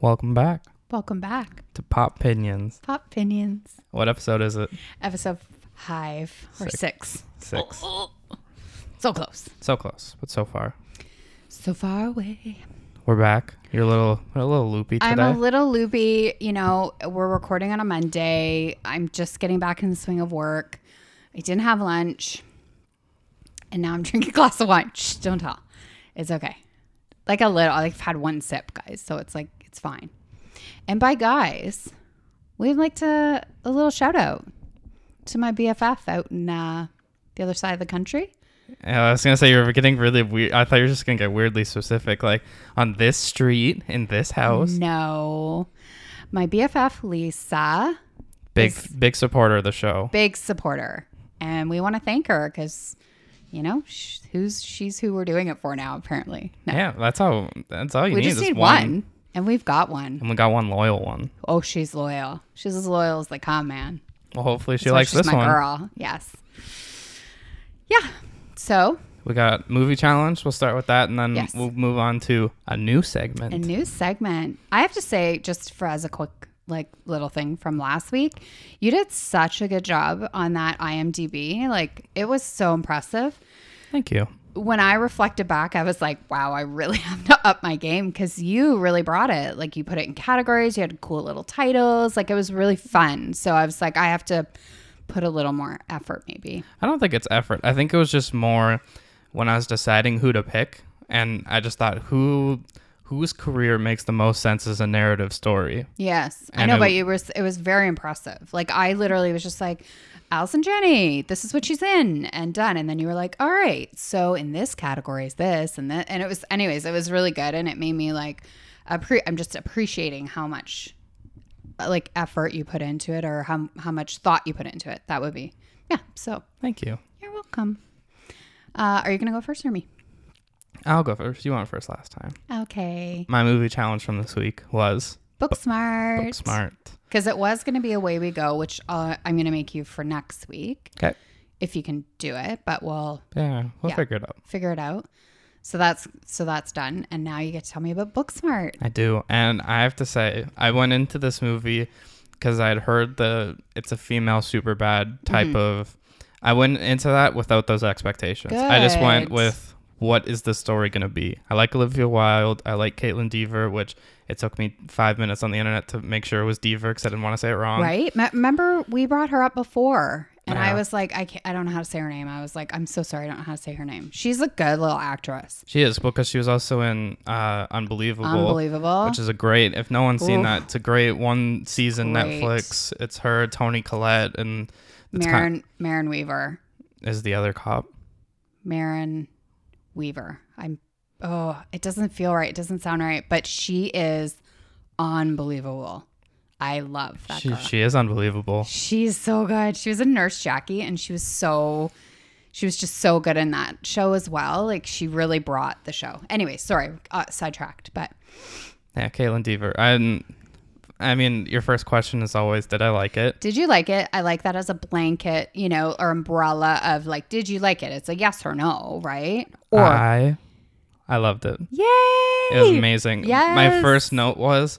Welcome back Welcome back. to Pop Pinions. Pop Pinions. What episode is it? Episode five or Six. six. So close. So close, but so far. So far away. We're back. You're a little, a little loopy today. I'm a little loopy. You know, we're recording on a Monday. I'm just getting back in the swing of work. I didn't have lunch. And now I'm drinking a glass of wine. Shh, don't tell. It's okay. Like a little. I've had one sip, guys. So it's like, it's fine. And by guys, we'd like to, a little shout out to my BFF out in uh, the other side of the country. Yeah, I was gonna say you were getting really weird. I thought you were just gonna get weirdly specific, like on this street in this house. No. My BFF, Lisa, Big, big supporter of the show. big supporter, and we want to thank her because, you know, sh- who's she's who we're doing it for now. Apparently, no, Yeah, that's all. That's all you we need. just is need one. And we've got one. and we got one loyal one. Oh, she's loyal. She's as loyal as they come, man. Well, hopefully she why likes she's this my one. girl. Yes. Yeah. So We got movie challenge. We'll start with that, and then Yes. we'll move on to a new segment. a new segment. I have to say, just for as a quick like little thing from last week, you did such a good job on that IMDb. Like it was so impressive. Thank you. When I reflected back, I was like, wow, I really have to up my game because you really brought it. Like, you put it in categories, you had cool little titles. Like, it was really fun. So I was like, I have to put a little more effort, maybe. I don't think it's effort. I think it was just more when I was deciding who to pick, and I just thought who whose career makes the most sense as a narrative story. Yes. I know, it- but you were, it was very impressive. Like, I literally was just like, Allison Janney, this is what she's in and done. And then you were like, all right, so in this category is this and that. And it was, anyways, it was really good. And it made me like, appre- I'm just appreciating how much like effort you put into it or how, how much thought you put into it. That would be, yeah. So Thank you. you're welcome. Uh, are you going to go first or me? I'll go first. You went first last time. Okay. My movie challenge from this week was Booksmart. Book Smart. Because it was going to be Away We Go, which uh, I'm going to make you for next week. Okay. if you can do it, but we'll Yeah, we'll Yeah. figure it out. figure it out. So that's so that's done. And now you get to tell me about Booksmart. I do, and I have to say, I went into this movie because I'd heard the it's a female Superbad type Mm-hmm. of. I went into that without those expectations. Good. I just went with what is the story going to be. I like Olivia Wilde. I like Kaitlyn Dever, which it took me five minutes on the internet to make sure it was Dever because I didn't want to say it wrong. Right? Me- remember we brought her up before, and I was like, I can't, I don't know how to say her name. I was like, I'm so sorry, I don't know how to say her name. She's a good little actress. She is because she was also in uh, Unbelievable. Unbelievable. Which is a great. If no one's seen Oof. that, it's a great one season Great. Netflix. It's her, Toni Collette, and it's kind Marin Marin Weaver. is the other cop. Marin Weaver. I'm. Oh, it doesn't feel right. It doesn't sound right. But she is unbelievable. I love that She, girl. she is unbelievable. She's so good. She was a nurse Jackie and she was so she was just so good in that show as well. Like she really brought the show. Anyway, sorry, uh, sidetracked, but Yeah, Kaitlyn Dever. I, I mean, your first question is always, did I like it? did you like it? I like that as a blanket, you know, or umbrella of like, did you like it? It's a yes or no, right? Or I, I loved it. yay! It was amazing. My first note was,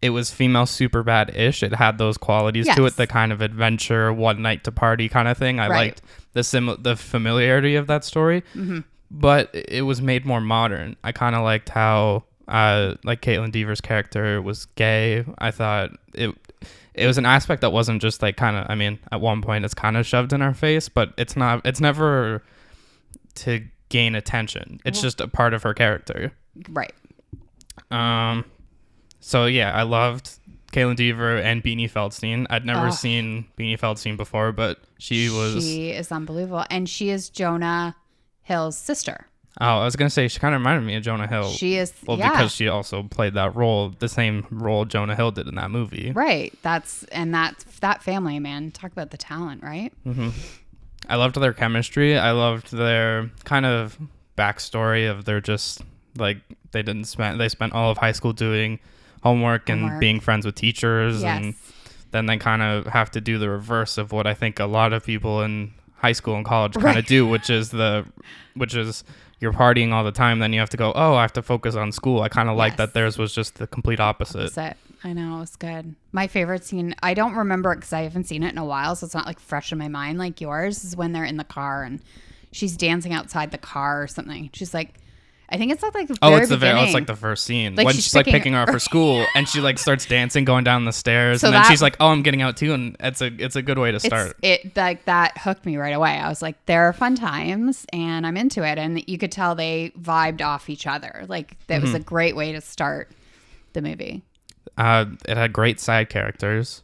it was female Superbad ish. It had those qualities to it, the kind of adventure, one night to party kind of thing. I Right. liked the sim the familiarity of that story, Mm-hmm. but it was made more modern. I kind of liked how, uh, like Kaitlyn Dever's character was gay. I thought it. It was an aspect that wasn't just like kind of. I mean, at one point it's kind of shoved in our face, but it's not. It's never to gain attention. It's just a part of her character. Right. Um, so yeah, I loved Kaitlyn Dever and Beanie Feldstein. I'd never Oh. seen Beanie Feldstein before, but she was. She is unbelievable. And she is Jonah Hill's sister. oh, I was gonna say she kind of reminded me of Jonah Hill. She is well, yeah. because she also played that role, the same role Jonah Hill did in that movie. Right. That's and that's that family, man. Talk about the talent, right? I loved their chemistry. I loved their kind of backstory of their just like they didn't spend they spent all of high school doing homework, and Homework. being friends with teachers Yes. and then they kind of have to do the reverse of what I think a lot of people in high school and college kind of Right. do, which is the which is you're partying all the time, then you have to go, oh, I have to focus on school. I kind of like that theirs was just the complete opposite. It. I know it's good. My favorite scene. I don't remember because I haven't seen it in a while, so it's not like fresh in my mind like yours. Is when they're in the car and she's dancing outside the car or something. She's like, I think it's at like the Oh, it's the very, oh, it's like the first scene Like, when she's she's, like picking- picking her up for school, and she like starts dancing, going down the stairs, So and then she's like, "Oh, I'm getting out too," and it's a it's a good way to start. it like that hooked me right away. I was like, there are fun times, and I'm into it. And you could tell they vibed off each other. Like that Mm-hmm. was a great way to start the movie. Uh, it had great side characters.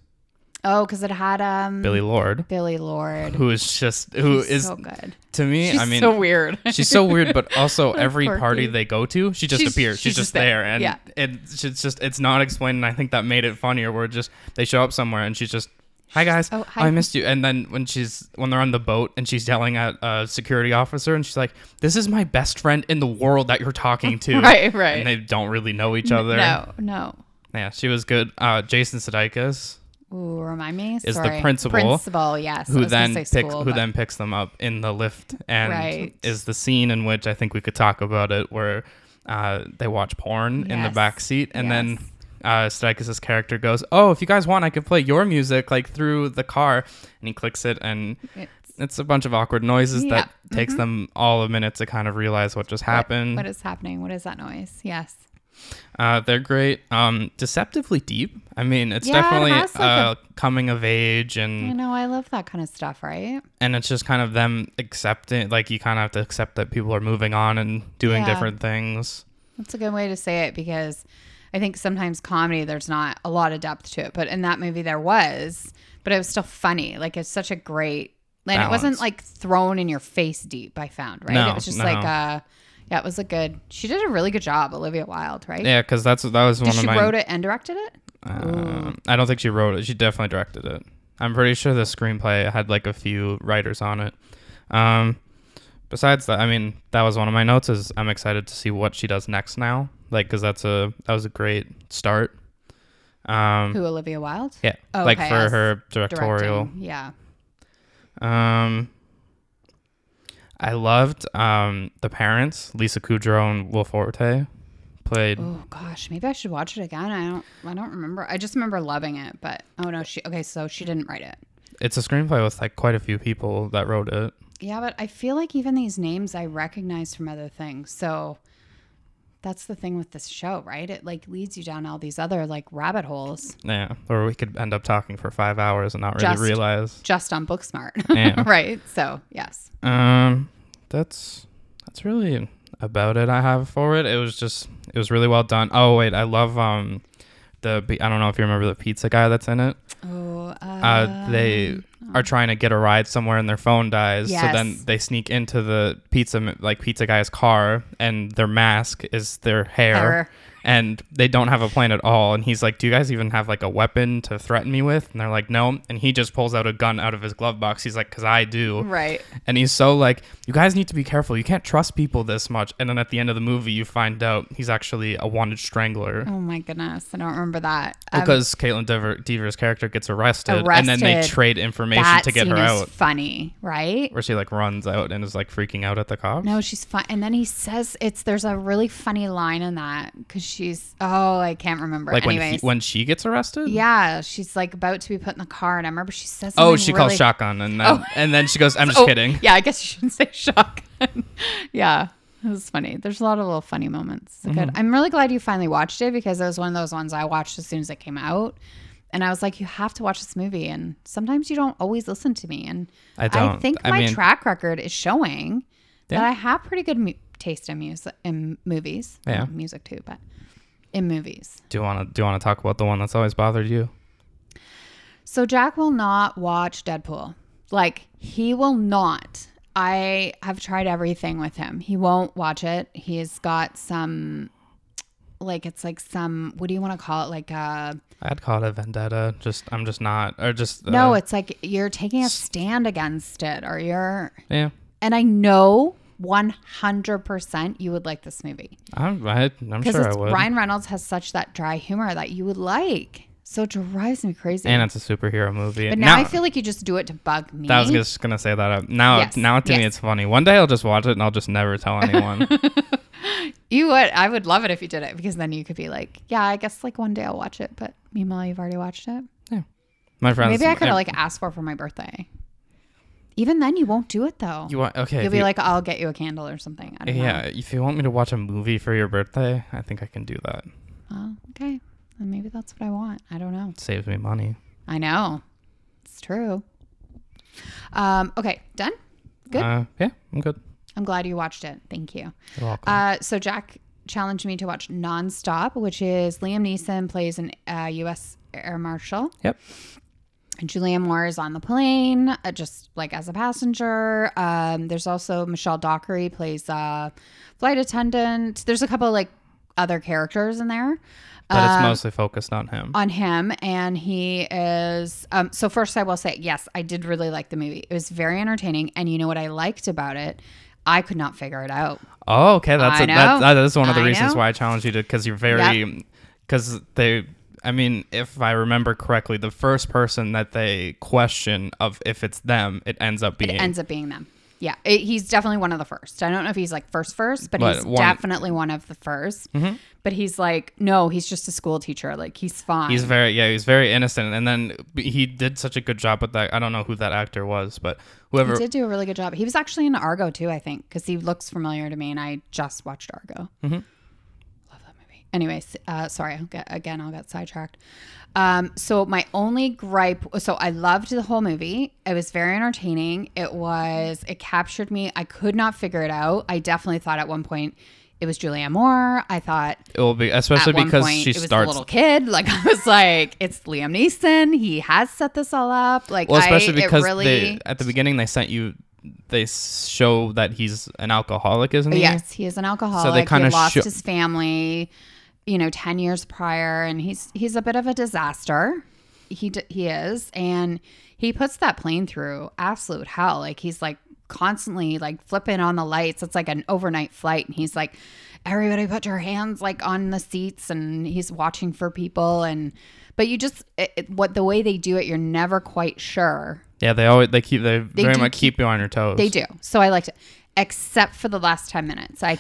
Oh, because it had um Billie Lourd, Billie Lourd. who is just who She's is so good. to me. She's I mean, so weird. she's so weird, but also every Quirky. party they go to, she just She's- appears. She's, she's just just there. there, and Yeah. it's it's just it's not explained. And I think that made it funnier. Where just they show up somewhere and she's just. Hi guys, oh, oh, hi." I missed you. And then when she's when they're on the boat and she's yelling at a security officer and she's like, "This is my best friend in the world that you're talking to." Right, right. And they don't really know each other. No, no. Yeah, she was good. Uh, Jason Sudeikis, Ooh, remind me. Is the principal Principal, yes. Who then picks school, who but- then picks them up in the lift and Right. is the scene in which I think we could talk about it where uh, they watch porn in the back seat and then Yes. uh, Sudeikis' character goes, "Oh, if you guys want, I could play your music like through the car," and he clicks it and. It's- It's a bunch of awkward noises Yeah. that takes them all a minute to kind of realize what just what- happened. what is happening? What is that noise? Yes. Uh, they're great. Um, deceptively deep. I mean, it's Yeah, definitely has, like, uh, coming of age, and I know. I love that kind of stuff, right? and it's just kind of them accepting. Like you kind of have to accept that people are moving on and doing Yeah. different things. That's a good way to say it because I think sometimes comedy, there's not a lot of depth to it. But in that movie, there was, but it was still funny. Like it's such a great, and it wasn't like thrown in your face deep, I found, right? No, it was just no. like, uh, yeah, it was a good, she did a really good job, Olivia Wilde, right? Yeah, because that's that was one Did of she my. wrote it and directed it? Uh, I don't think she wrote it. She definitely directed it. I'm pretty sure the screenplay had like a few writers on it. Um, besides that, I mean, that was one of my notes. Is I'm excited to see what she does next now. Like, because that's a that was a great start. Um, Who, Olivia Wilde? yeah, Oh, like okay, for her directorial. Directing. Yeah. Um, I loved um the parents, Lisa Kudrow and Will Forte, played. Oh gosh, maybe I should watch it again. I don't I don't remember. I just remember loving it, but oh no, she okay, so she didn't write it. It's a screenplay with like quite a few people that wrote it. Yeah, but I feel like even these names I recognize from other things. So that's the thing with this show, right? It like leads you down all these other like rabbit holes Yeah, or we could end up talking for five hours and not really Just- realize. just on Booksmart. Yeah. right? So, yes. Um, that's that's really about it. I have for it. It was just it was really well done. Oh wait, I love um the I don't know if you remember the pizza guy that's in it. Oh, uh, uh, they are um, trying to get a ride somewhere and their phone dies. So then they sneak into the pizza like pizza guy's car and their mask is their hair. Hair. And they don't have a plan at all. And he's like, "Do you guys even have like a weapon to threaten me with?" And they're like, "No." And he just pulls out a gun out of his glove box. He's like, "Cause I do." right. And he's so like, "You guys need to be careful. You can't trust people this much." And then at the end of the movie, you find out he's actually a wanted strangler. Oh my goodness, I don't remember that. Um, Because Kaitlyn Dever, Dever's character gets arrested, and then they trade information that to get her out. funny, right? where she like runs out and is like freaking out at the cops. No, she's fine. And then he says it's there's a really funny line in that because she's oh I can't remember. like when he, when she gets arrested. yeah, she's like about to be put in the car, and I remember she says Oh, she really, calls shotgun, and then Oh. and then she goes, "I'm just Oh, kidding." Yeah, I guess you shouldn't say shotgun. yeah, it was funny. There's a lot of little funny moments. Mm-hmm. Good. I'm really glad you finally watched it because it was one of those ones I watched as soon as it came out. And I was like, you have to watch this movie. And sometimes you don't always listen to me. And I don't. think I my mean- track record is showing that I have pretty good mu- taste in music in movies. Yeah. Music too, but in movies. Do you want to do you want to talk about the one that's always bothered you? So Jack will not watch Deadpool. Like he will not. I have tried everything with him. He won't watch it. He's got some like it's like some what do you want to call it? Like uh I'd call it a vendetta. Just I'm just not, or just uh, no, it's like you're taking a stand against it or you're yeah. and I know 100% you would like this movie. I'm I, I'm sure I would. Ryan Reynolds has such that dry humor that you would like. So it drives me crazy. and it's a superhero movie. but now, I feel like you just do it to bug me. I was just gonna say that. Up. Now, Yes, now to me, it's funny. One day I'll just watch it and I'll just never tell anyone. You would. I would love it if you did it because then you could be like, yeah, I guess like one day I'll watch it. But meanwhile, you've already watched it. Yeah. My friends. Maybe I could have like asked for it for my birthday. Even then, you won't do it though. You want okay? You'll be you- like, I'll get you a candle or something. I don't yeah. know. If you want me to watch a movie for your birthday, I think I can do that. Oh, okay. Then maybe that's what I want. I don't know. It saves me money. I know. It's true. Um, okay, done? Good. Uh, yeah, I'm good. I'm glad you watched it. Thank you. You're welcome. Uh, so Jack challenged me to watch Nonstop, which is Liam Neeson plays an uh, U.S. Air Marshal. Yep. And Julianne Moore is on the plane, uh, just like as a passenger. Um, there's also Michelle Dockery plays a flight attendant. There's a couple like other characters in there. but it's Um, mostly focused on him. on him and he is um so first i will say yes i did really like the movie it was very entertaining and you know what i liked about it i could not figure it out Oh, okay. That's I a, know. that, that is one of the I reasons know. why I challenged you to because you're very because they. I mean, if I remember correctly, the first person that they question of if it's them, it ends up being it ends up being them. Yeah. It, he's definitely one of the first. I don't know if he's like first first but, But he's one- definitely one of the 1st but he's like no he's just a school teacher. Like he's fine. He's very yeah, he's very innocent, and then he did such a good job with that. I don't know who that actor was, but whoever. he did do a really good job. He was actually in argo too i think because he looks familiar to me and i just watched argo. Mhm. Love that movie anyways uh, sorry I'll get, again i'll get sidetracked um, so my only gripe so i loved the whole movie it was very entertaining it was it captured me i could not figure it out i definitely thought at one point it was Julianne Moore. I thought It will be especially because point she it was starts. little kid. Like I was like, it's Liam Neeson. He has set this all up. Like Well, especially I, because really, they at the beginning they sent you, they show that he's an alcoholic, isn't he? Yes, he is an alcoholic. So they kinda he lost sho- his family, you know, ten years prior, and he's he's a bit of a disaster. He d- he is, and he puts that plane through absolute hell. Like he's like constantly like flipping on the lights. It's like an overnight flight, and he's like, everybody put your hands like on the seats, and he's watching for people, and but you just it, it- what the way they do it, you're never quite sure Yeah, they always they keep they, very do much keep, you on your toes. they do. So I liked it, except for the last ten minutes. I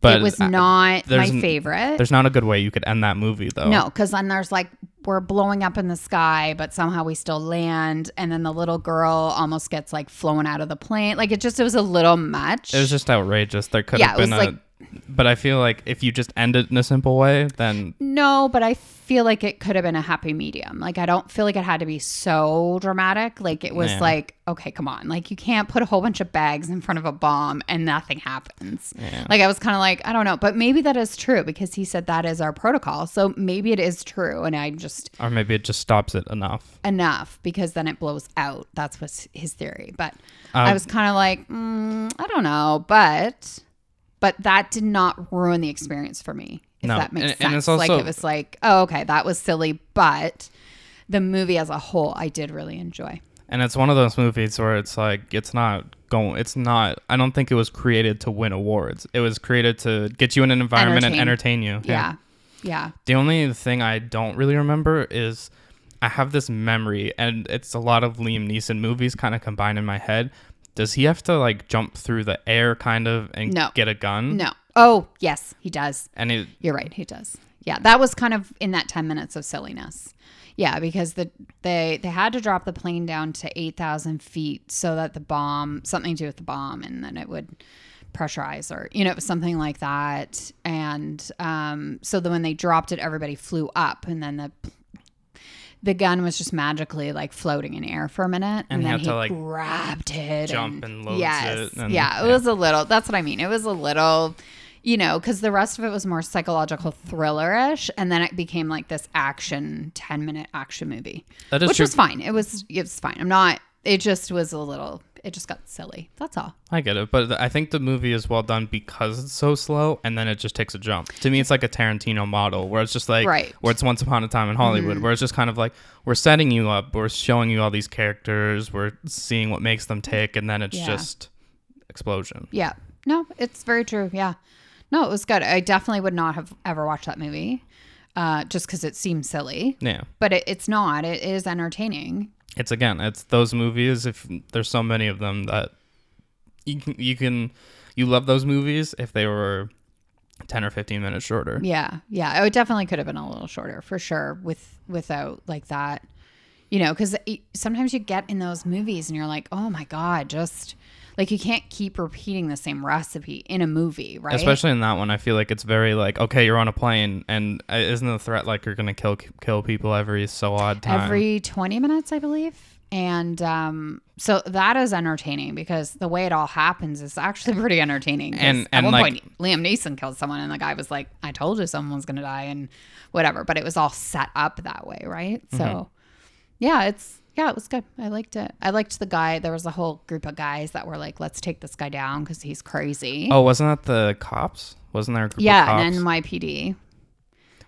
But, it was uh, not my favorite. There's not a good way you could end that movie though. No, because then there's like we're blowing up in the sky, but somehow we still land, and then the little girl almost gets like flown out of the plane. Like it just it was a little much. It was just outrageous. There could Yeah, have it was been a. like- but I feel like if you just end it in a simple way, then no, but I feel like it could have been a happy medium. Like I don't feel like it had to be so dramatic. Like it was Yeah. like okay, come on, like you can't put a whole bunch of bags in front of a bomb and nothing happens. Yeah. Like I was kind of like I don't know, but maybe that is true because he said that is our protocol. So maybe it is true, and I just or maybe it just stops it enough. enough because then it blows out. That's what's his theory. But Um, I was kind of like, mm, I don't know, but but that did not ruin the experience for me. If No, that makes and- sense. and it's like it was like, oh, okay, that was silly, but the movie as a whole, I did really enjoy. And it's one of those movies where it's like it's not going. It's not. I don't think it was created to win awards. It was created to get you in an environment and Entertain. entertain you. Yeah, yeah. The only thing I don't really remember is I have this memory, and it's a lot of Liam Neeson movies kind of combined in my head. Does he have to like jump through the air kind of and No. get a gun? No. Oh, yes, he does. And it, You're right, he does. Yeah, that was kind of in that 10 minutes of silliness. Yeah, because the they they had to drop the plane down to 8,000 feet so that the bomb, something to do with the bomb, and then it would pressurize or, you know, something like that. And um, so then when they dropped it, everybody flew up and then the the gun was just magically like floating in air for a minute And and, he then he to, like, grabbed it jump and loads yes. it and- yeah it yeah. was a little that's what i mean. It was a little you know because the rest of it was more psychological thrillerish and then it became like this action 10 minute action movie. That is which true. was fine. It was it was fine. I'm not it just was a little it just got silly that's all I get it, but I think the movie is well done because it's so slow, and then it just takes a jump. To me, it's like a Tarantino model, where it's just like, Right. Where it's Once Upon a Time in Hollywood, where it's just kind of like we're setting you up, we're showing you all these characters, we're seeing what makes them tick, and then it's Yeah. just explosion. Yeah. No, it's very true. Yeah. No, it was good. I definitely would not have ever watched that movie. uh, just because it seems silly. Yeah. But it, it's not. It is entertaining. It's again, it's those movies. If there's so many of them that you can, you can, you love those movies if they were ten or fifteen minutes shorter. Yeah, yeah. It definitely could have been a little shorter for sure. With without like that, you know, because sometimes you get in those movies and you're like, oh my god, just like you can't keep repeating the same recipe in a movie, right? Especially in that one, I feel like it's very like okay, you're on a plane, and uh, isn't the threat like you're gonna kill kill people every so odd time? every 20 minutes, I believe. And um, so that is entertaining because the way it all happens is actually pretty entertaining. And- at one like- point, Liam Neeson killed someone, and the guy was like, "I told you someone's gonna die," and whatever. But it was all set up that way, right? Mm-hmm. So, yeah, it's yeah, it was good. I liked it. I liked the guy. There was a whole group of guys that were like, "Let's take this guy down because he's crazy." Oh, wasn't that the cops? Wasn't there a group yeah, of NYPD.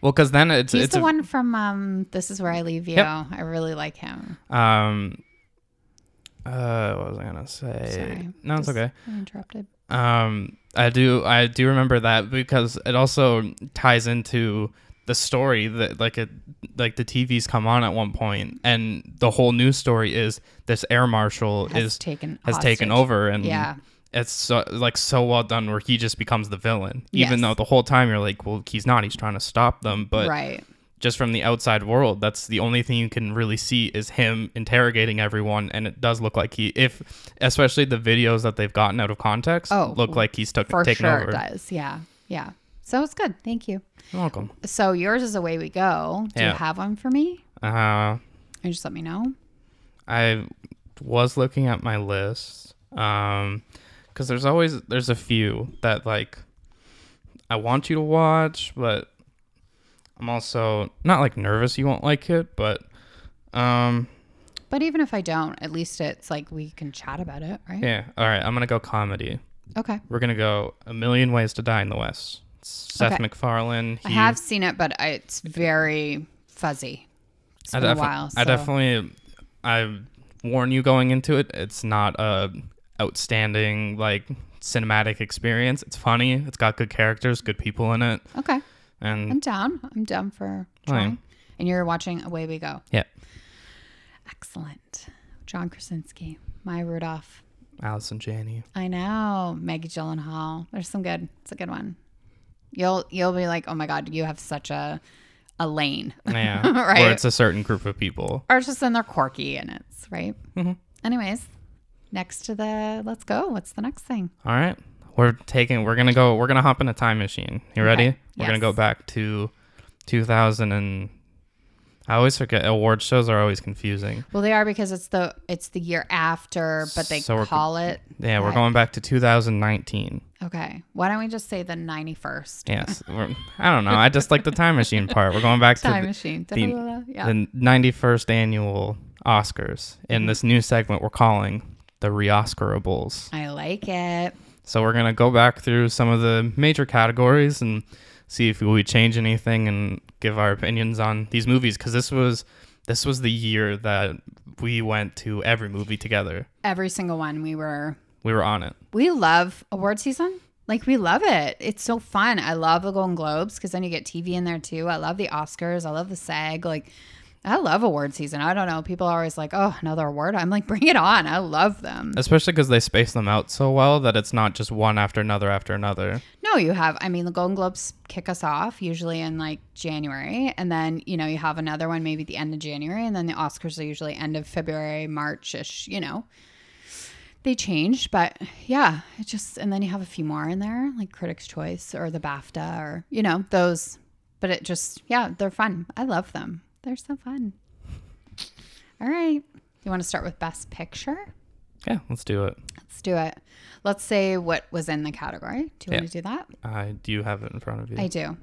well, because then it's He's it's the a, one from um, "This Is Where I Leave You." Yep. I really like him. um. Uh, what was I gonna say? Sorry, no, it's okay. I interrupted. Um, I do I do remember that because it also ties into the story that like it like the TVs come on at one point and the whole news story is this air marshal Has is taken has taken over and Yeah. it's so like so well done where he just becomes the villain even Yes. though the whole time you're like well he's not he's trying to stop them but right. just from the outside world that's the only thing you can really see is him interrogating everyone and it does look like he if especially the videos that they've gotten out of context Oh, look like he's took For taken sure over it does. Yeah. Yeah. So it's good. Thank you. You're welcome So yours is away we go. Do Yeah. you have one for me? uh Or just let me know. i was looking at my list um because there's always there's a few that like i want you to watch but i'm also not like nervous you won't like it but um But even if I don't, at least it's like we can chat about it, right? yeah all right i'm gonna go comedy Okay. we're gonna go a million ways to die in the west seth Okay. macfarlane I have seen it, but I, it's very fuzzy. It's I, been a while. I so- definitely I warn you going into it. It's not a outstanding like cinematic experience. It's funny. It's got good characters, good people in it, Okay. and I'm down. I'm down for Oh, trying. And you're watching Away We Go. yeah, Excellent. John Krasinski, Maya Rudolph. Allison Janney. I know Maggie Gyllenhaal. There's some good. It's a good one. You'll you'll be like, oh my god, you have such a a lane, Yeah, Right. Or it's a certain group of people. or it's just then they're quirky and it's right. Mhm. Anyways, next to the let's go. What's the next thing? All right, we're taking. We're gonna go. We're gonna hop in a time machine. You ready? Okay. We're gonna go back to 2000 and. I always forget. Award shows are always confusing. Well, they are because it's the it's the year after, but they So call it. Yeah, we're going back to 2019. Okay, why don't we just say the ninety first? Yes, we're, I don't know. I just like the time machine part. We're going back to Time the, machine. the- yeah. the 91st annual Oscars in mm-hmm. this new segment we're calling the Re-Oscarables. I like it. So we're gonna go back through some of the major categories and see if we change anything and give our opinions on these movies because this was this was the year that we went to every movie together. Every single one we were We were on it. we love award season. Like we love it. It's so fun. I love the Golden Globes because then you get TV in there too. I love the Oscars. I love the SAG. Like I love award season. I don't know. People are always like, "Oh, another award." I'm like, "Bring it on." I love them. Especially because they space them out so well that it's not just one after another after another. No, you have. I mean, the Golden Globes kick us off usually in like January, and then you know you have another one maybe the end of January, and then the Oscars are usually end of February, March ish. You know, they change, but yeah, it just and then you have a few more in there like Critics' Choice or the BAFTA or you know those. But it just yeah, they're fun. I love them. They're so fun. All right, you want to start with Best Picture? Yeah, let's do it. Let's do it. Let's say what was in the category. Do you Yeah. want to do that? Uh, do you have it in front of you? I do.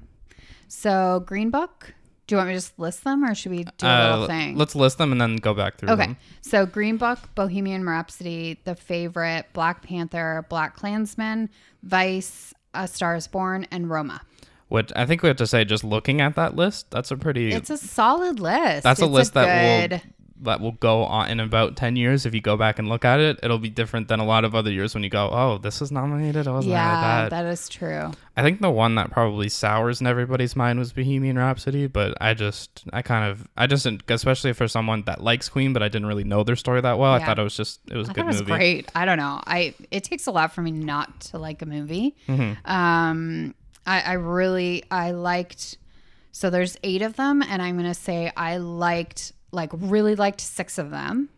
So Green Book. Do you want me to just list them, or should we do a Uh, little thing? Let's list them and then go back through Okay. them. So Green Book, Bohemian Rhapsody, The Favorite, Black Panther, BlacKkKlansman, Vice, A Star Is Born, and Roma. Which I think we have to say, just looking at that list, that's a pretty It's a solid list. That's a It's list that will- that will go on in about 10 years if you go back and look at it it'll be different than a lot of other years when you go oh this is nominated wasn't yeah, that that is true. i think the one that probably sours in everybody's mind was bohemian rhapsody but i just i kind of i just didn't especially for someone that likes queen but i didn't really know their story that well i thought it was just it was a I good it was movie great. I don't know. I it takes a lot for me not to like a movie. Mm-hmm. Um, I, I really I liked. So there's eight of them, and I'm gonna say I liked like really liked six of them.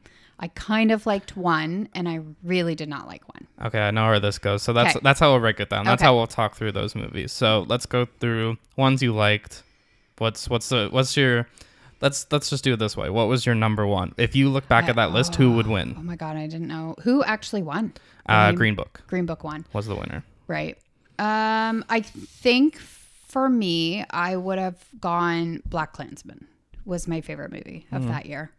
I kind of liked one, and I really did not like one. Okay, I know where this goes. So that's Okay. that's how we'll break it down. That's Okay. how we'll talk through those movies. So let's go through ones you liked. What's what's the what's your let's let's just do it this way. What was your number one? If you look back at that list, who would win? Oh my god, I didn't know who actually won. Uh, Green- Green Book Green Book won. was the winner. Right. Um, I think for me, I would have gone BlacKkKlansman was my favorite movie of Mm-hmm. that year.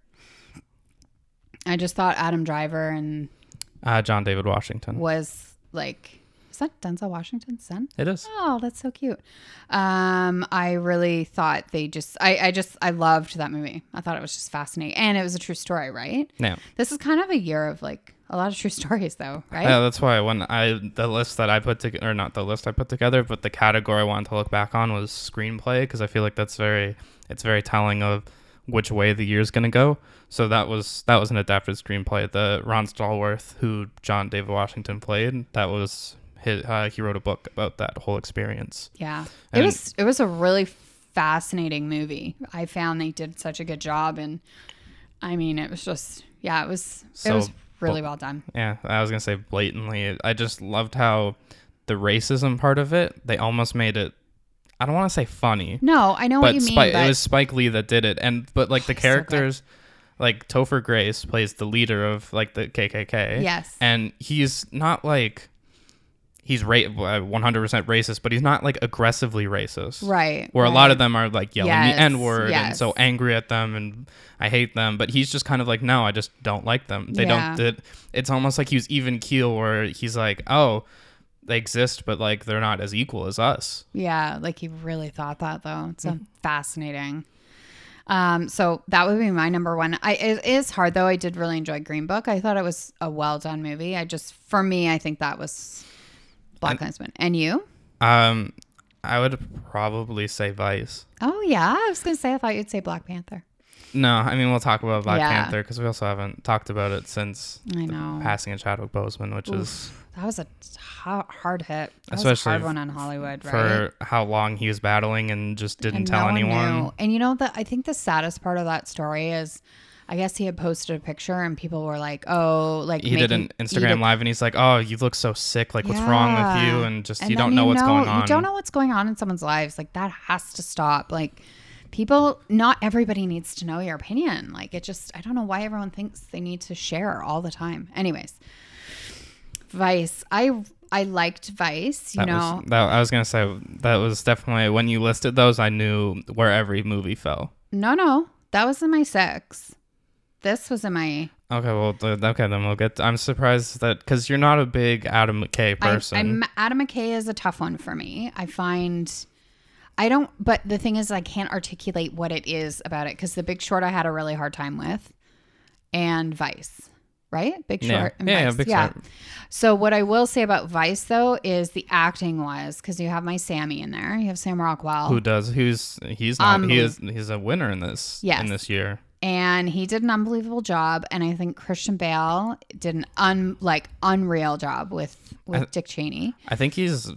I just thought Adam Driver and Uh, John David Washington. was like, is that Denzel Washington's son? It is. Oh, that's so cute. Um, I really thought they just, I, I just, I loved that movie. I thought it was just fascinating, and it was a true story, right? Yeah. This is kind of a year of like a lot of true stories, though, right? Yeah, that's why when I the list that I put together, or not the list I put together, but the category I wanted to look back on was screenplay because I feel like that's very it's very telling of which way the year's gonna go. So that was that was an adapted screenplay. The Ron Stallworth, who John David Washington played, that was his, uh, he wrote a book about that whole experience. Yeah. It was it was a really fascinating movie. I found they did such a good job and I mean it was just yeah, it was it was really well done. Yeah, I was gonna say blatantly. I just loved how the racism part of it. They almost made it. I don't want to say funny, No, I know what you mean, Spike, but it was Spike Lee that did it, and but like the he's so characters, like Topher Grace plays the leader of like the KKK. Yes. and he's not like he's ra- 100% racist, but he's not like aggressively racist. right. Where a lot of them are like yelling Yes, the N word and so angry at them and I hate them, but he's just kind of like, no, I just don't like them. They Yeah. don't. It, it's almost like he's even keel, where he's like, oh, they exist, but like they're not as equal as us. Yeah, like he really thought that though. It's Mm-hmm. fascinating. Um, so that would be my number one. I it is hard though. I did really enjoy Green Book. I thought it was a well done movie. I just for me, I think that was BlacKkKlansman. And you? Um, I would probably say Vice. Oh yeah, I was gonna say I thought you'd say Black Panther. No, I mean we'll talk about Black Yeah. Panther because we also haven't talked about it since I the know. passing of Chadwick Boseman, which is That was a hard hit. That was Especially a hard one on Hollywood, right? for how long he was battling and just didn't and tell no anyone. knew. And you know that I think the saddest part of that story is, I guess he had posted a picture and people were like, "Oh, like He did an Instagram live and he's like, "Oh, you look so sick. Like, what's wrong with you?" And just And you don't know what's going on. You don't know what's going on in someone's lives. Like that has to stop. Like people, not everybody needs to know your opinion. Like it just, I don't know why everyone thinks they need to share all the time. Anyways, Vice. I I liked Vice. You That know, was, that, I was gonna say that was definitely when you listed those, I knew where every movie fell. no, no, that was in my six. This was in my. Okay, well, okay, then we'll get. I'm surprised that because you're not a big Adam McKay person. I'm, Adam McKay is a tough one for me. I find. I don't, but the thing is, I can't articulate what it is about it because The Big Short I had a really hard time with, and Vice, right? Big Yeah. Short, and Yeah, yeah, Vice. Big Short. So what I will say about Vice though is the acting was because you have my Sammy in there, you have Sam Rockwell, Who does? Who's he's not? He um, is. He's a winner in this. Yes. In this year. And he did an unbelievable job, and I think Christian Bale did an un like unreal job with with Dick Cheney. I think he's.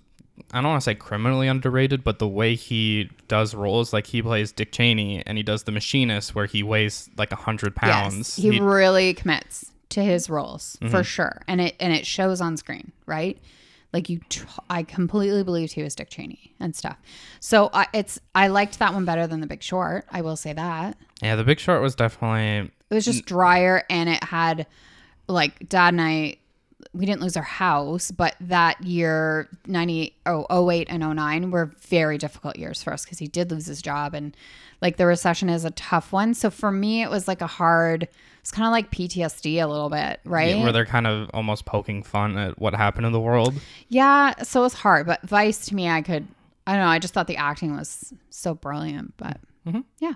I don't want to say criminally underrated, but the way he does roles, like he plays Dick Cheney and he does the machinist, where he weighs like a hundred pounds. Yes, he, He- really commits to his roles Mm-hmm. for sure, and it and it shows on screen, right? Like you, t- I completely believed he was Dick Cheney and stuff. So I, it's I liked that one better than The Big Short. I will say that yeah, The Big Short was definitely. it was just drier, and it had like Dad and I. We didn't lose our house, but that year, 90, oh, 08 and 09 were very difficult years for us because he did lose his job. And like the recession is a tough one. So for me, it was like a hard, it's kind of like PTSD a little bit, right? Where they're kind of almost poking fun at what happened in the world. Yeah, so it's hard, but Vice to me, I could, I don't know, I just thought the acting was so brilliant, but Mm-hmm. yeah.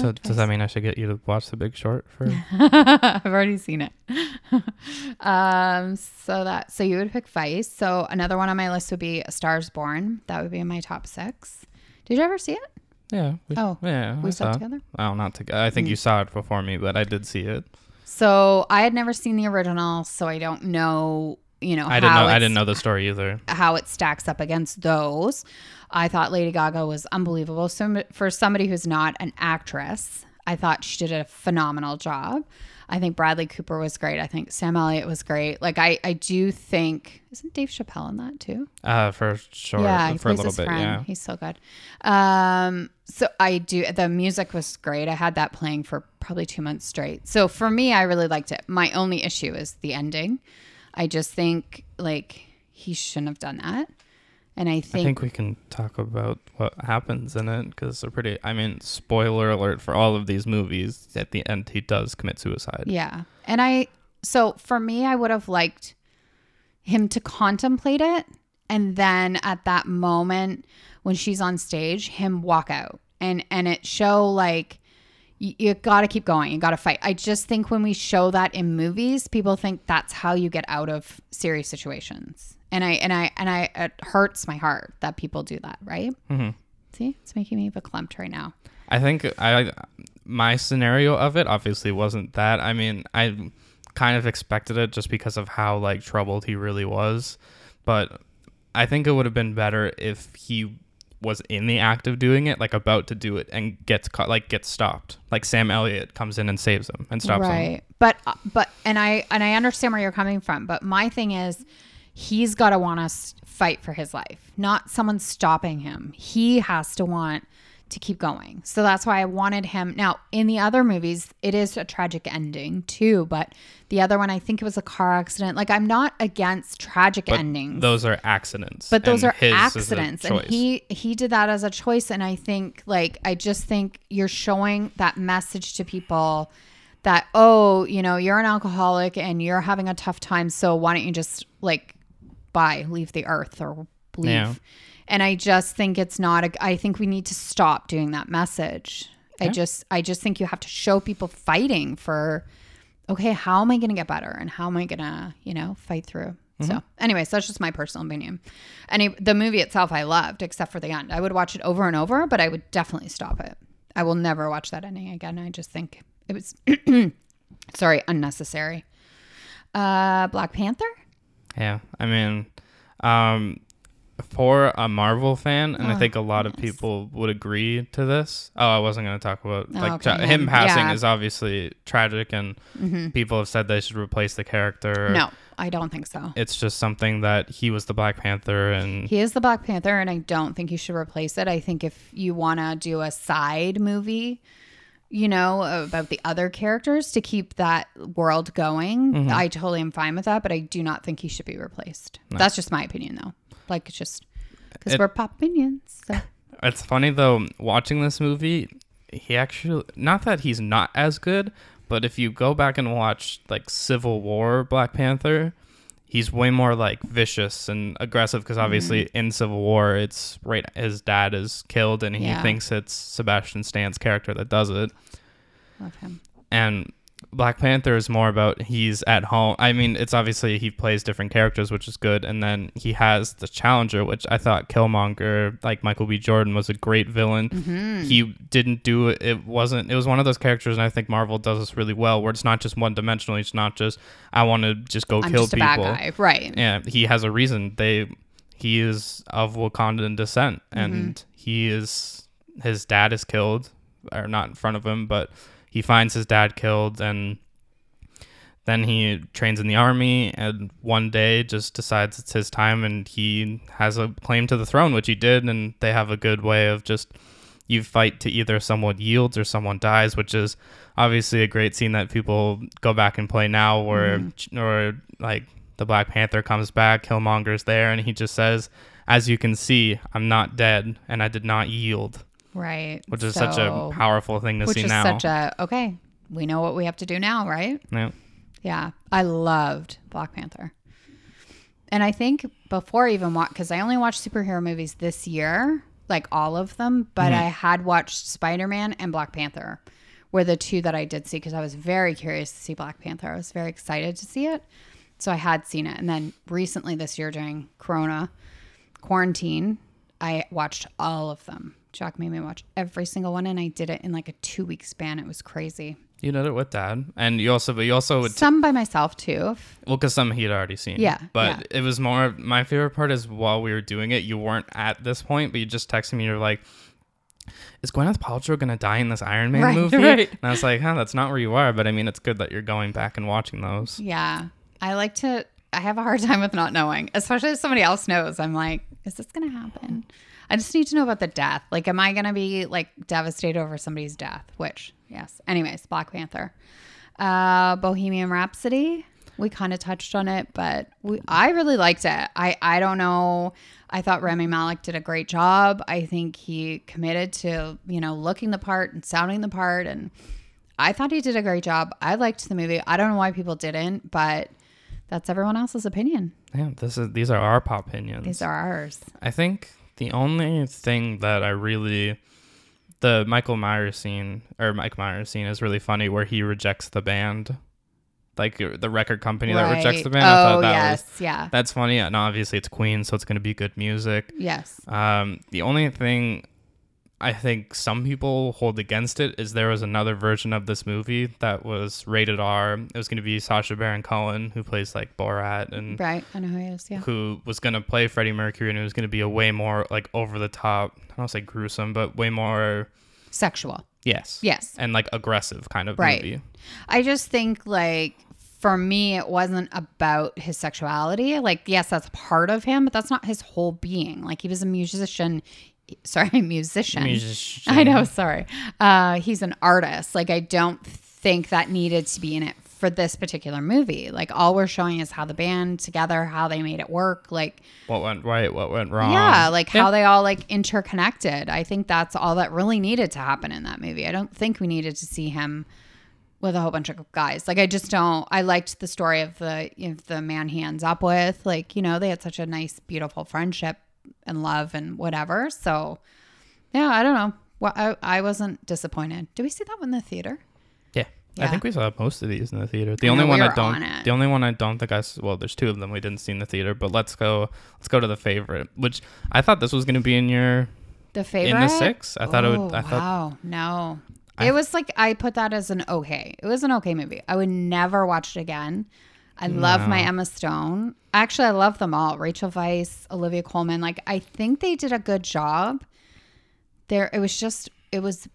So liked does that mean I should get you to watch The Big Short for? I've already seen it. um, so that so you would pick Vice. So another one on my list would be A Stars Born. That would be in my top six. Did you ever see it? Yeah. We, Oh, yeah. we I saw it it. together. Oh, not together. I think you saw it before me, but I did see it. So I had never seen the original, so I don't know. You know, I didn't how know. I didn't know the story either. how it stacks up against those. I thought Lady Gaga was unbelievable. So for somebody who's not an actress, I thought she did a phenomenal job. I think Bradley Cooper was great. I think Sam Elliott was great. Like I, I do think isn't Dave Chappelle in that too? Uh, for sure. yeah, for a little bit. friend. Yeah. He's so good. Um, so I do. The music was great. I had that playing for probably two months straight. So for me, I really liked it. My only issue is the ending. I just think like he shouldn't have done that. And I I think, think we can talk about what happens in it because they're pretty. I mean, spoiler alert for all of these movies. At the end, he does commit suicide. yeah. And I so for me, I would have liked him to contemplate it, and then at that moment when she's on stage, him walk out and and it show like you, you got to keep going. You got to fight. I just think when we show that in movies, people think that's how you get out of serious situations. And I and I and I it hurts my heart that people do that, right? hmm See, it's making me verklempt right now. I think I my scenario of it obviously wasn't that. I mean, I kind of expected it just because of how like troubled he really was, but I think it would have been better if he was in the act of doing it, like about to do it, and gets caught, like gets stopped. Like Sam Elliott comes in and saves him and stops him. right but uh, but and i and i understand where you're coming from but my thing is he's got to want to fight for his life not someone stopping him he has to want to keep going so that's why i wanted him now in the other movies it is a tragic ending too but the other one i think it was a car accident like i'm not against tragic But endings those are accidents. but those are accidents and he he did that as a choice and i think like i just think you're showing that message to people that oh you know you're an alcoholic and you're having a tough time so why don't you just like bye leave the earth or leave Yeah. And i just think it's not a i think we need to stop doing that message. I just i just think you have to show people fighting for okay how am i going to get better? And how am i going to you know fight through? So anyways that's just my personal opinion. And it- the movie itself i loved except for the end. I would watch it over and over but i would definitely stop it. I will never watch that ending again. I just think it was sorry unnecessary. Uh black panther? Yeah, I mean, um, for a Marvel fan, and I Oh, think a lot of people would agree to this. Oh, I wasn't going to talk about Oh, like okay, tra- him him. passing Yeah. is obviously tragic, and mm-hmm. people have said they should replace the character. no i don't think so it's just something that he was the Black Panther, and He is the Black Panther, and I don't think you should replace it. I think if you want to do a side movie, you know, about the other characters to keep that world going, mm-hmm. I totally am fine with that. But I do not think he should be replaced. That's just my opinion, though. Like it's just because we're pop opinions. So. It's funny though, watching this movie, he actually not that he's not as good, but if you go back and watch like Civil War Black Panther, he's way more like vicious and aggressive because obviously Mm-hmm. in Civil War it's right his dad is killed and he Yeah. thinks it's Sebastian Stan's character that does it. Love him. And Black Panther is more about he's at home. I mean, it's obviously he plays different characters, which is good. And then he has the Challenger, which I thought Killmonger, like Michael B. Jordan, was a great villain. Mm-hmm. He didn't do it. It wasn't. It was one of those characters, and I think Marvel does this really well, where it's not just one dimensional. It's not just I want to just go I'm kill just people. right? Yeah, he has a reason. They he is of Wakandan descent, Mm-hmm. and he is his dad is killed, or not in front of him, but he finds his dad killed, and then he trains in the army, and one day just decides it's his time, and he has a claim to the throne, which he did, and they have a good way of just you fight to either someone yields or someone dies, which is obviously a great scene that people go back and play now, where mm-hmm. or like the Black Panther comes back, Killmonger's there, and he just says, "As you can see, I'm not dead, and I did not yield," Right. which is such a powerful thing to which see is now. such a okay. We know what we have to do now, right? yeah. Yeah, I loved Black Panther. And I think before I even watch, because I only watched superhero movies this year, like all of them, but mm-hmm. I had watched Spider Man and Black Panther, were the two that I did see because I was very curious to see Black Panther. I was very excited to see it, so I had seen it, and then recently this year during Corona quarantine, I watched all of them. Jack made me watch every single one, and I did it in like a two week span. It was crazy. You did it with dad, and you also, but you also would Some by myself too. Well, because some he'd already seen. Yeah, But yeah. it was more. My favorite part is while we were doing it, you weren't at this point, but you just texted me. You're like, "Is Gwyneth Paltrow gonna die in this Iron Man Right, movie?" right. And I was like, "Huh, that's not where you are." But I mean, it's good that you're going back and watching those. Yeah. I like to, I have a hard time with not knowing, especially if somebody else knows. I'm like, is this going to happen? I just need to know about the death. Like, am I going to be like devastated over somebody's death? Which, yes. Anyways, Black Panther. Uh, Bohemian Rhapsody. We kind of touched on it, but we, I really liked it. I, I don't know. I thought Rami Malek did a great job. I think he committed to, you know, looking the part and sounding the part. And I thought he did a great job. I liked the movie. I don't know why people didn't, but that's everyone else's opinion. Yeah, this is these are our pop opinions. These are ours. I think the only thing that I really the Michael Myers scene or Mike Myers scene is really funny where he rejects the band. Like uh, the record company that rejects the band. I Oh, thought that yes. was yeah. that's funny. And obviously it's Queen, so it's gonna be good music. Yes. Um, the only thing I think some people hold against it is there was another version of this movie that was rated R. It was going to be Sacha Baron Cohen, who plays like Borat, and Right. I know who he is. Yeah. who was going to play Freddie Mercury, and it was going to be a way more like over the top. I don't say gruesome, but way more Sexual. yes, Yes. and like aggressive kind of Right. movie. I just think like for me it wasn't about his sexuality. Like yes, that's part of him, but that's not his whole being. Like he was a musician sorry, musician. Musician. I know, sorry. Uh he's an artist. Like I don't think that needed to be in it for this particular movie. Like all we're showing is how the band together, how they made it work, like What went right? What went wrong? yeah, like Yeah. how they all like interconnected. I think that's all that really needed to happen in that movie. I don't think we needed to see him with a whole bunch of guys. Like I just don't. I liked the story of the of the man he ends up with. Like you know they had such a nice, beautiful friendship and love and whatever. So yeah, I don't know. Well, I I wasn't disappointed. Did we see that one in the theater? Yeah. I think we saw most of these in the theater. The I only know, one we I don't on the only one I don't think I well there's two of them we didn't see in the theater, but let's go let's go to the favorite, which I thought this was going to be in your The favorite in the 6. I thought it would Oh, I thought wow, no. I- it was like I put that as an okay. It was an okay movie. I would never watch it again. I love my Emma Stone. Actually, I love them all. Rachel Weisz, Olivia Colman. Like I think they did a good job. There, it was just it was